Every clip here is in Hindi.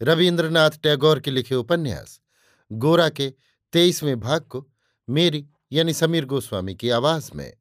रविन्द्रनाथ टैगोर के लिखे उपन्यास, गोरा के तेईसवें भाग को मेरी यानी समीर गोस्वामी की आवाज़ में।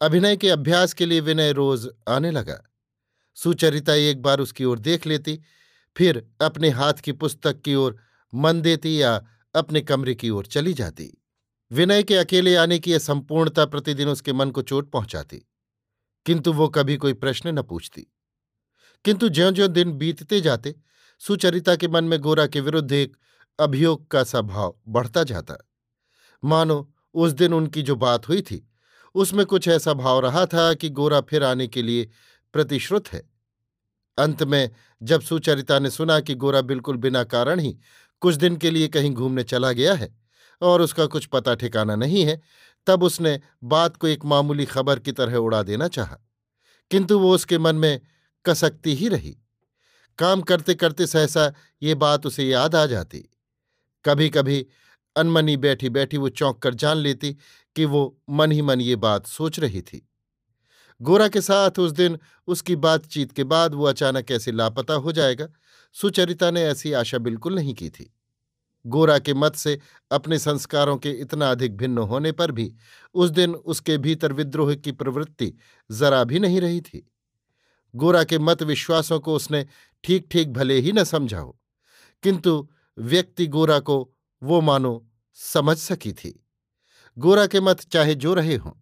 अभिनय के अभ्यास के लिए विनय रोज आने लगा। सुचरिता एक बार उसकी ओर देख लेती, फिर अपने हाथ की पुस्तक की ओर मन देती या अपने कमरे की ओर चली जाती। विनय के अकेले आने की यह संपूर्णता प्रतिदिन उसके मन को चोट पहुंचाती, किंतु वो कभी कोई प्रश्न न पूछती। किंतु ज्यो ज्यो दिन बीतते जाते, सुचरिता के मन में गोरा के विरुद्ध एक अभियोग का सा भाव बढ़ता जाता। मानो, उस दिन उनकी जो बात हुई थी, उसमें कुछ ऐसा भाव रहा था कि गोरा फिर आने के लिए प्रतिश्रुत है। अंत में, जब सुचरिता ने सुना कि गोरा बिल्कुल बिना कारण ही कुछ दिन के लिए कहीं घूमने चला गया है और उसका कुछ पता ठिकाना नहीं है, तब उसने बात को एक मामूली खबर की तरह उड़ा देना चाहा। किंतु वो उसके मन में कसकती ही रही। काम करते करते सहसा ये बात उसे याद आ जाती। कभी कभी अनमनी बैठी बैठी वो चौंक कर जान लेती कि वो मन ही मन ये बात सोच रही थी। गोरा के साथ उस दिन उसकी बातचीत के बाद वो अचानक ऐसे लापता हो जाएगा। सुचरिता ने ऐसी आशा बिल्कुल नहीं की थी। गोरा के मत से अपने संस्कारों के इतना अधिक भिन्न होने पर भी उस दिन उसके भीतर विद्रोह की प्रवृत्ति जरा भी नहीं रही थी। गोरा के मत विश्वासों को उसने ठीक ठीक भले ही न समझा हो किंतु व्यक्ति गोरा को वो मानो समझ सकी थी। गोरा के मत चाहे जो रहे हों,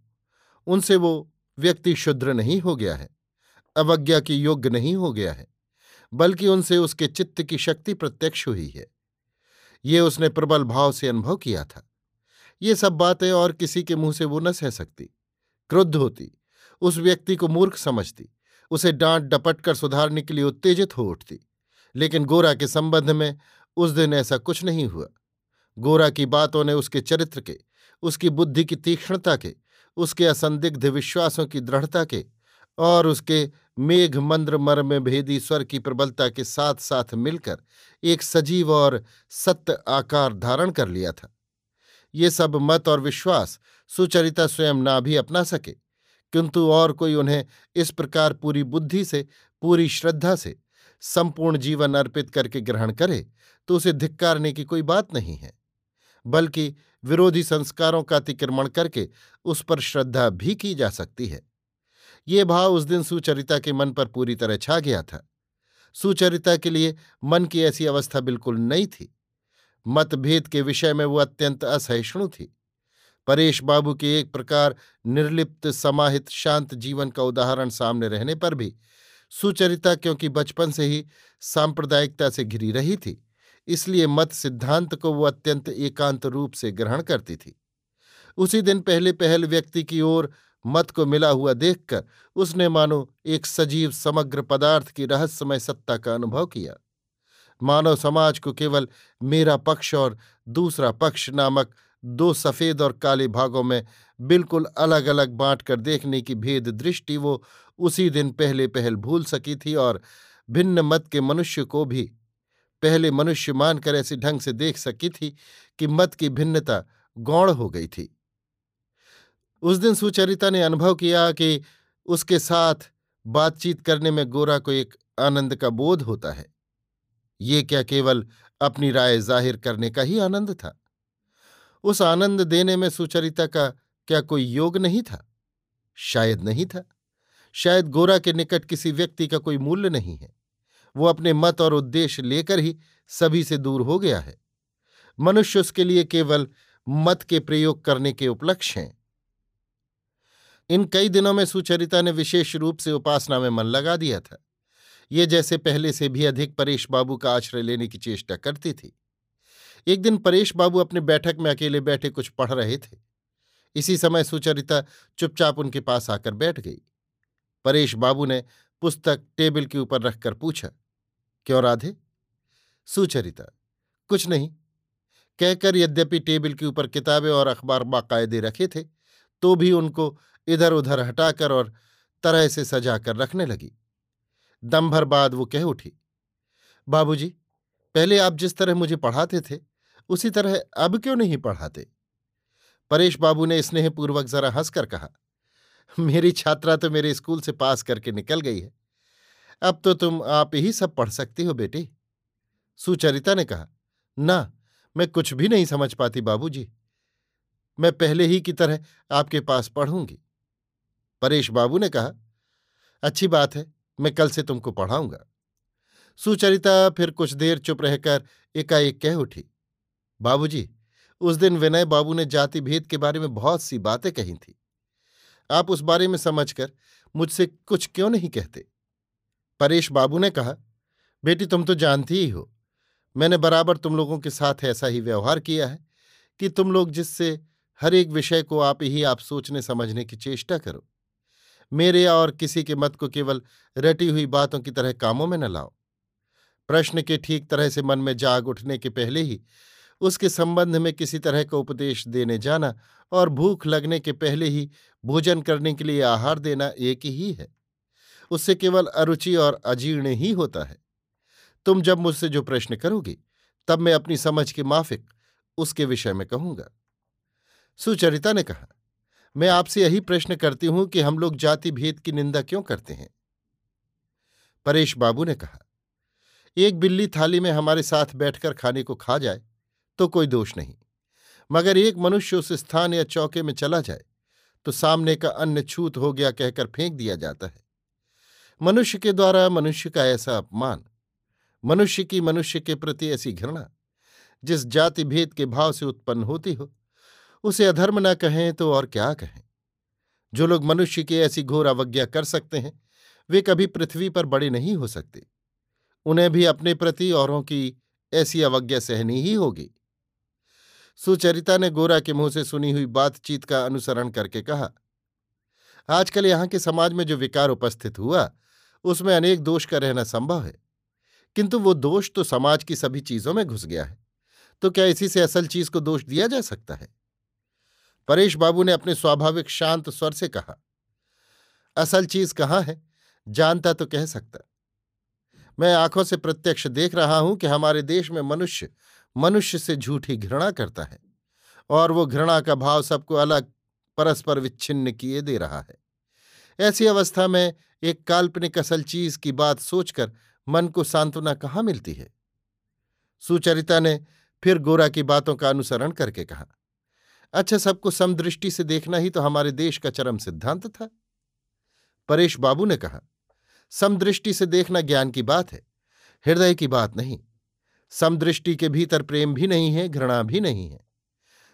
उनसे वो व्यक्ति शुद्र नहीं हो गया है, अवज्ञा की योग्य नहीं हो गया है, बल्कि उनसे उसके चित्त की शक्ति प्रत्यक्ष हुई है। ये उसने प्रबल भाव से अनुभव किया था। ये सब बातें और किसी के मुँह से वो न सह सकती। क्रुद्ध होती, उस व्यक्ति को मूर्ख समझती उसे डांट डपट कर सुधारने के लिए उत्तेजित हो उठती, लेकिन गोरा के संबंध में उस दिन ऐसा कुछ नहीं हुआ। गोरा की बातों ने उसके चरित्र के, उसकी बुद्धि की तीक्ष्णता के, उसके असंदिग्ध विश्वासों की दृढ़ता के और उसके मेघ मंद्र मर में भेदी स्वर की प्रबलता के साथ साथ मिलकर एक सजीव और सत्य आकार धारण कर लिया था। ये सब मत और विश्वास सुचरिता स्वयं ना भी अपना सके। किंतु और कोई उन्हें इस प्रकार पूरी बुद्धि से, पूरी श्रद्धा से, संपूर्ण जीवन अर्पित करके ग्रहण करे तो उसे धिक्कारने की कोई बात नहीं है। बल्कि विरोधी संस्कारों का अतिक्रमण करके उस पर श्रद्धा भी की जा सकती है। ये भाव उस दिन सुचरिता के मन पर पूरी तरह छा गया था। सुचरिता के लिए मन की ऐसी अवस्था बिल्कुल नई थी। मतभेद के विषय में वो अत्यंत असहिष्णु थी। परेश बाबू के एक प्रकार निर्लिप्त, समाहित, शांत जीवन का उदाहरण सामने रहने पर भी सुचरिता क्योंकि बचपन से ही सांप्रदायिकता से घिरी रही थी, इसलिए मत सिद्धांत को वो अत्यंत एकांत रूप से ग्रहण करती थी। उसी दिन पहले पहल व्यक्ति की ओर मत को मिला हुआ देखकर उसने मानो एक सजीव समग्र पदार्थ की रहस्यमय सत्ता का अनुभव किया। मानव समाज को केवल मेरा पक्ष और दूसरा पक्ष नामक दो सफ़ेद और काले भागों में बिल्कुल अलग अलग बांट कर देखने की भेद दृष्टि वो उसी दिन पहले पहल भूल सकी थी और भिन्न मत के मनुष्य को भी। पहले मनुष्य मानकर ऐसे ढंग से देख सकी थी कि मत की भिन्नता गौण हो गई थी। उस दिन सुचरिता ने अनुभव किया कि उसके साथ बातचीत करने में गोरा को एक आनंद का बोध होता है। ये क्या केवल अपनी राय ज़ाहिर करने का ही आनंद था? उस आनंद देने में सुचरिता का क्या कोई योग नहीं था? शायद नहीं था। शायद गोरा के निकट किसी व्यक्ति का कोई मूल्य नहीं है। वो अपने मत और उद्देश्य लेकर ही सभी से दूर हो गया है। मनुष्य उसके लिए केवल मत के प्रयोग करने के उपलक्ष्य हैं। इन कई दिनों में सुचरिता ने विशेष रूप से उपासना में मन लगा दिया था। ये जैसे पहले से भी अधिक परेश बाबू का आश्रय लेने की चेष्टा करती थी। एक दिन परेश बाबू अपने बैठक में अकेले बैठे कुछ पढ़ रहे थे। इसी समय सुचरिता चुपचाप उनके पास आकर बैठ गई। परेश बाबू ने पुस्तक टेबल के ऊपर रखकर पूछा, क्यों राधे? सुचरिता, कुछ नहीं। कहकर यद्यपि टेबल के ऊपर किताबें और अखबार बाकायदे रखे थे तो भी उनको इधर उधर हटाकर और तरह से सजाकर रखने लगी। दम भर बाद वो कह उठी, बाबूजी, पहले आप जिस तरह मुझे पढ़ाते थे उसी तरह अब क्यों नहीं पढ़ाते? परेश बाबू ने स्नेहपूर्वक जरा हंसकर कहा, मेरी छात्रा तो मेरे स्कूल से पास करके निकल गई है। अब तो तुम आप ही सब पढ़ सकती हो बेटी। सुचरिता ने कहा, ना, मैं कुछ भी नहीं समझ पाती बाबूजी। मैं पहले ही की तरह आपके पास पढ़ूँगी। परेश बाबू ने कहा, अच्छी बात है, मैं कल से तुमको पढ़ाऊँगा। सुचरिता फिर कुछ देर चुप रहकर एकाएक कह उठी बाबूजी उस दिन विनय बाबू ने जाति भेद के बारे में बहुत सी बातें कही थी। आप उस बारे में समझकर मुझसे कुछ क्यों नहीं कहते? परेश बाबू ने कहा, बेटी, तुम तो जानती ही हो। मैंने बराबर तुम लोगों के साथ ऐसा ही व्यवहार किया है कि तुम लोग जिससे हर एक विषय को आप ही आप सोचने समझने की चेष्टा करो। मेरे और किसी के मत को केवल रटी हुई बातों की तरह कामों में न लाओ। प्रश्न के ठीक तरह से मन में जाग उठने के पहले ही उसके संबंध में किसी तरह का उपदेश देने जाना और भूख लगने के पहले ही भोजन करने के लिए आहार देना एक ही है। उससे केवल अरुचि और अजीर्ण ही होता है। तुम जब मुझसे जो प्रश्न करोगी, तब मैं अपनी समझ के माफिक उसके विषय में कहूँगा। सुचरिता ने कहा, मैं आपसे यही प्रश्न करती हूँ कि हम लोग जाति भेद की निंदा क्यों करते हैं? परेश बाबू ने कहा, एक बिल्ली थाली में हमारे साथ बैठकर खाने को खा जाए तो कोई दोष नहीं। मगर एक मनुष्य उस स्थान या चौके में चला जाए तो सामने का अन्न छूत हो गया कहकर फेंक दिया जाता है। मनुष्य के द्वारा मनुष्य का ऐसा अपमान, मनुष्य की मनुष्य के प्रति ऐसी घृणा, जिस जाति भेद के भाव से उत्पन्न होती हो, उसे अधर्म न कहें तो और क्या कहें? जो लोग मनुष्य की ऐसी घोर अवज्ञा कर सकते हैं, वे कभी पृथ्वी पर बड़े नहीं हो सकते। उन्हें भी अपने प्रति औरों की ऐसी अवज्ञा सहनी ही होगी। सुचरिता ने गोरा के मुँह से सुनी हुई बातचीत का अनुसरण करके कहा, आजकल यहाँ के समाज में जो विकार उपस्थित हुआ, उसमें अनेक दोष का रहना संभव है। किंतु वो दोष तो समाज की सभी चीज़ों में घुस गया है तो क्या इसी से असल चीज़ को दोष दिया जा सकता है? परेश बाबू ने अपने स्वाभाविक शांत स्वर से कहा, असल चीज़ कहाँ है? जानता तो कह सकता। मैं आँखों से प्रत्यक्ष देख रहा हूँ कि हमारे देश में मनुष्य मनुष्य से झूठी घृणा करता है और वो घृणा का भाव सबको अलग, परस्पर विच्छिन्न किए दे रहा है। ऐसी अवस्था में एक काल्पनिक असल चीज़ की बात सोचकर मन को सांत्वना कहाँ मिलती है? सुचरिता ने फिर गोरा की बातों का अनुसरण करके कहा अच्छा सबको समदृष्टि से देखना ही तो हमारे देश का चरम सिद्धांत था। परेश बाबू ने कहा, समदृष्टि से देखना ज्ञान की बात है, हृदय की बात नहीं समदृष्टि के भीतर प्रेम भी नहीं है, घृणा भी नहीं है।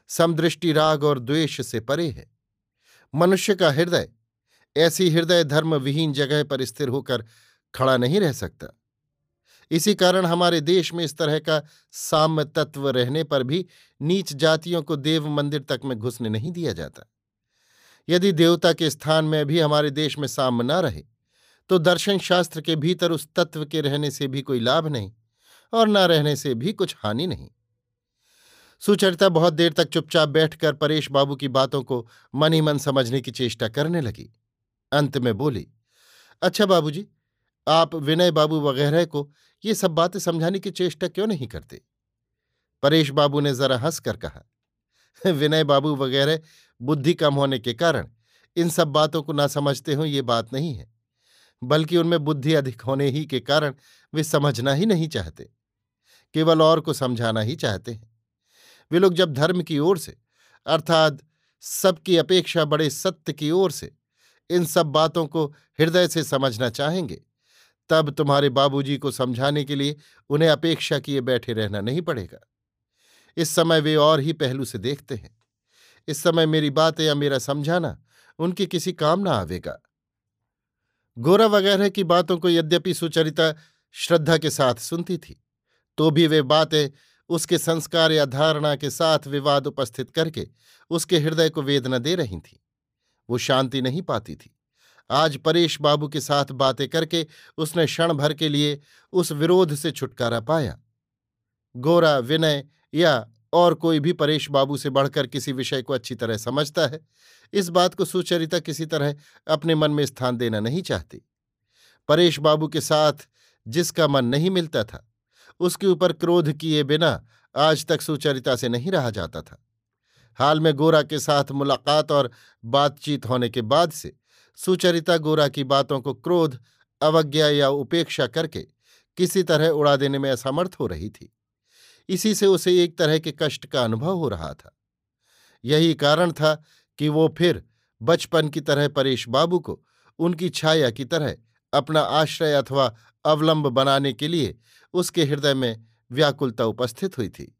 समदृष्टि राग और द्वेष से परे है। मनुष्य का हृदय, ऐसी हृदय धर्म विहीन जगह पर स्थिर होकर खड़ा नहीं रह सकता। इसी कारण हमारे देश में इस तरह का साम्य तत्व रहने पर भी नीच जातियों को देव मंदिर तक में घुसने नहीं दिया जाता। यदि देवता के स्थान में भी हमारे देश में साम्य न रहे तो दर्शन शास्त्र के भीतर उस तत्व के रहने से भी कोई लाभ नहीं। और न रहने से भी कुछ हानि नहीं। सुचरिता बहुत देर तक चुपचाप बैठकर परेश बाबू की बातों को मन ही मन समझने की चेष्टा करने लगी। अंत में बोली अच्छा बाबूजी, आप विनय बाबू वगैरह को ये सब बातें समझाने की चेष्टा क्यों नहीं करते? परेश बाबू ने जरा हंसकर कहा, विनय बाबू वगैरह बुद्धि कम होने के कारण इन सब बातों को ना समझते हो ये बात नहीं है, बल्कि उनमें बुद्धि अधिक होने ही के कारण वे समझना ही नहीं चाहते। केवल और को समझाना ही चाहते हैं। वे लोग जब धर्म की ओर से, अर्थात सबकी अपेक्षा बड़े सत्य की ओर से, इन सब बातों को हृदय से समझना चाहेंगे, तब तुम्हारे बाबूजी को समझाने के लिए उन्हें अपेक्षा किए बैठे रहना नहीं पड़ेगा। इस समय वे और ही पहलू से देखते हैं। इस समय मेरी बातें या मेरा समझाना उनके किसी काम ना आवेगा। गोरा वगैरह की बातों को यद्यपि सुचरिता श्रद्धा के साथ सुनती थी। तो भी वे बातें उसके संस्कार या धारणा के साथ विवाद उपस्थित करके उसके हृदय को वेदना दे रही थीं। वो शांति नहीं पाती थी। आज परेश बाबू के साथ बातें करके उसने क्षण भर के लिए उस विरोध से छुटकारा पाया। गोरा, विनय या और कोई भी परेश बाबू से बढ़कर किसी विषय को अच्छी तरह समझता है, इस बात को सुचरिता किसी तरह अपने मन में स्थान देना नहीं चाहती। परेश बाबू के साथ जिसका मन नहीं मिलता था उसके ऊपर क्रोध किए बिना आज तक सुचरिता से नहीं रहा जाता था। हाल में गोरा के साथ मुलाकात और बातचीत होने के बाद से सुचरिता गोरा की बातों को क्रोध, अवज्ञा या उपेक्षा करके किसी तरह उड़ा देने में असमर्थ हो रही थी। इसी से उसे एक तरह के कष्ट का अनुभव हो रहा था। यही कारण था कि वो फिर बचपन की तरह परेश बाबू को उनकी छाया की तरह अपना आश्रय अथवा अवलंब बनाने के लिए उसके हृदय में व्याकुलता उपस्थित हुई थी।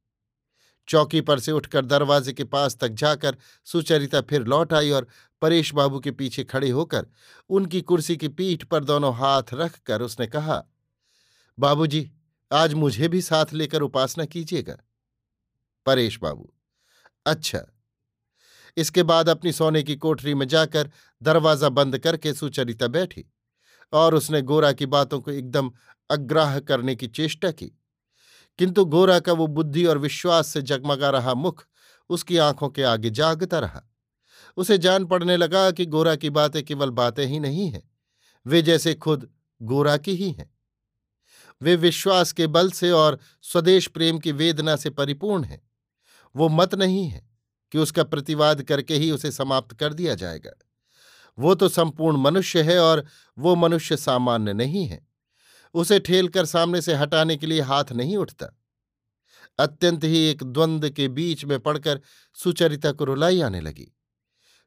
चौकी पर से उठकर दरवाजे के पास तक जाकर सुचरिता फिर लौट आई और परेश बाबू के पीछे खड़े होकर उनकी कुर्सी की पीठ पर दोनों हाथ रखकर उसने कहा, बाबूजी, आज मुझे भी साथ लेकर उपासना कीजिएगा। परेश बाबू अच्छा। इसके बाद अपनी सोने की कोठरी में जाकर दरवाज़ा बंद करके सुचरिता बैठी। और उसने गोरा की बातों को एकदम अग्राह करने की चेष्टा की। किंतु गोरा का वो बुद्धि और विश्वास से जगमगा रहा मुख उसकी आँखों के आगे जागता रहा। उसे जान पड़ने लगा कि गोरा की बातें केवल बातें ही नहीं हैं, वे जैसे खुद गोरा की ही हैं। वे विश्वास के बल से और स्वदेश प्रेम की वेदना से परिपूर्ण हैं। वो मत नहीं है कि उसका प्रतिवाद करके ही उसे समाप्त कर दिया जाएगा। वो तो संपूर्ण मनुष्य है और वो मनुष्य सामान्य नहीं है। उसे ठेलकर सामने से हटाने के लिए हाथ नहीं उठता। अत्यंत ही एक द्वंद्व के बीच में पड़कर सुचरिता को रुलाई आने लगी।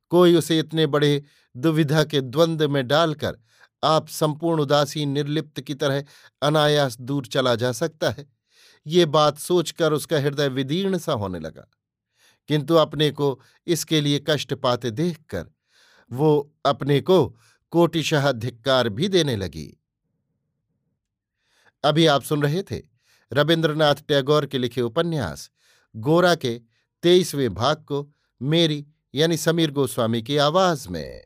कोई उसे इतने बड़े दुविधा के द्वंद्व में डालकर आप संपूर्ण उदासीन निर्लिप्त की तरह अनायास दूर चला जा सकता है। ये बात सोचकर उसका हृदय विदीर्ण सा होने लगा। किंतु अपने को इसके लिए कष्ट पाते देखकर वो अपने को कोटिशाह धिक्कार भी देने लगी। अभी आप सुन रहे थे रविन्द्रनाथ टैगोर के लिखे उपन्यास, गोरा के तेईसवें भाग को मेरी यानी समीर गोस्वामी की आवाज़ में।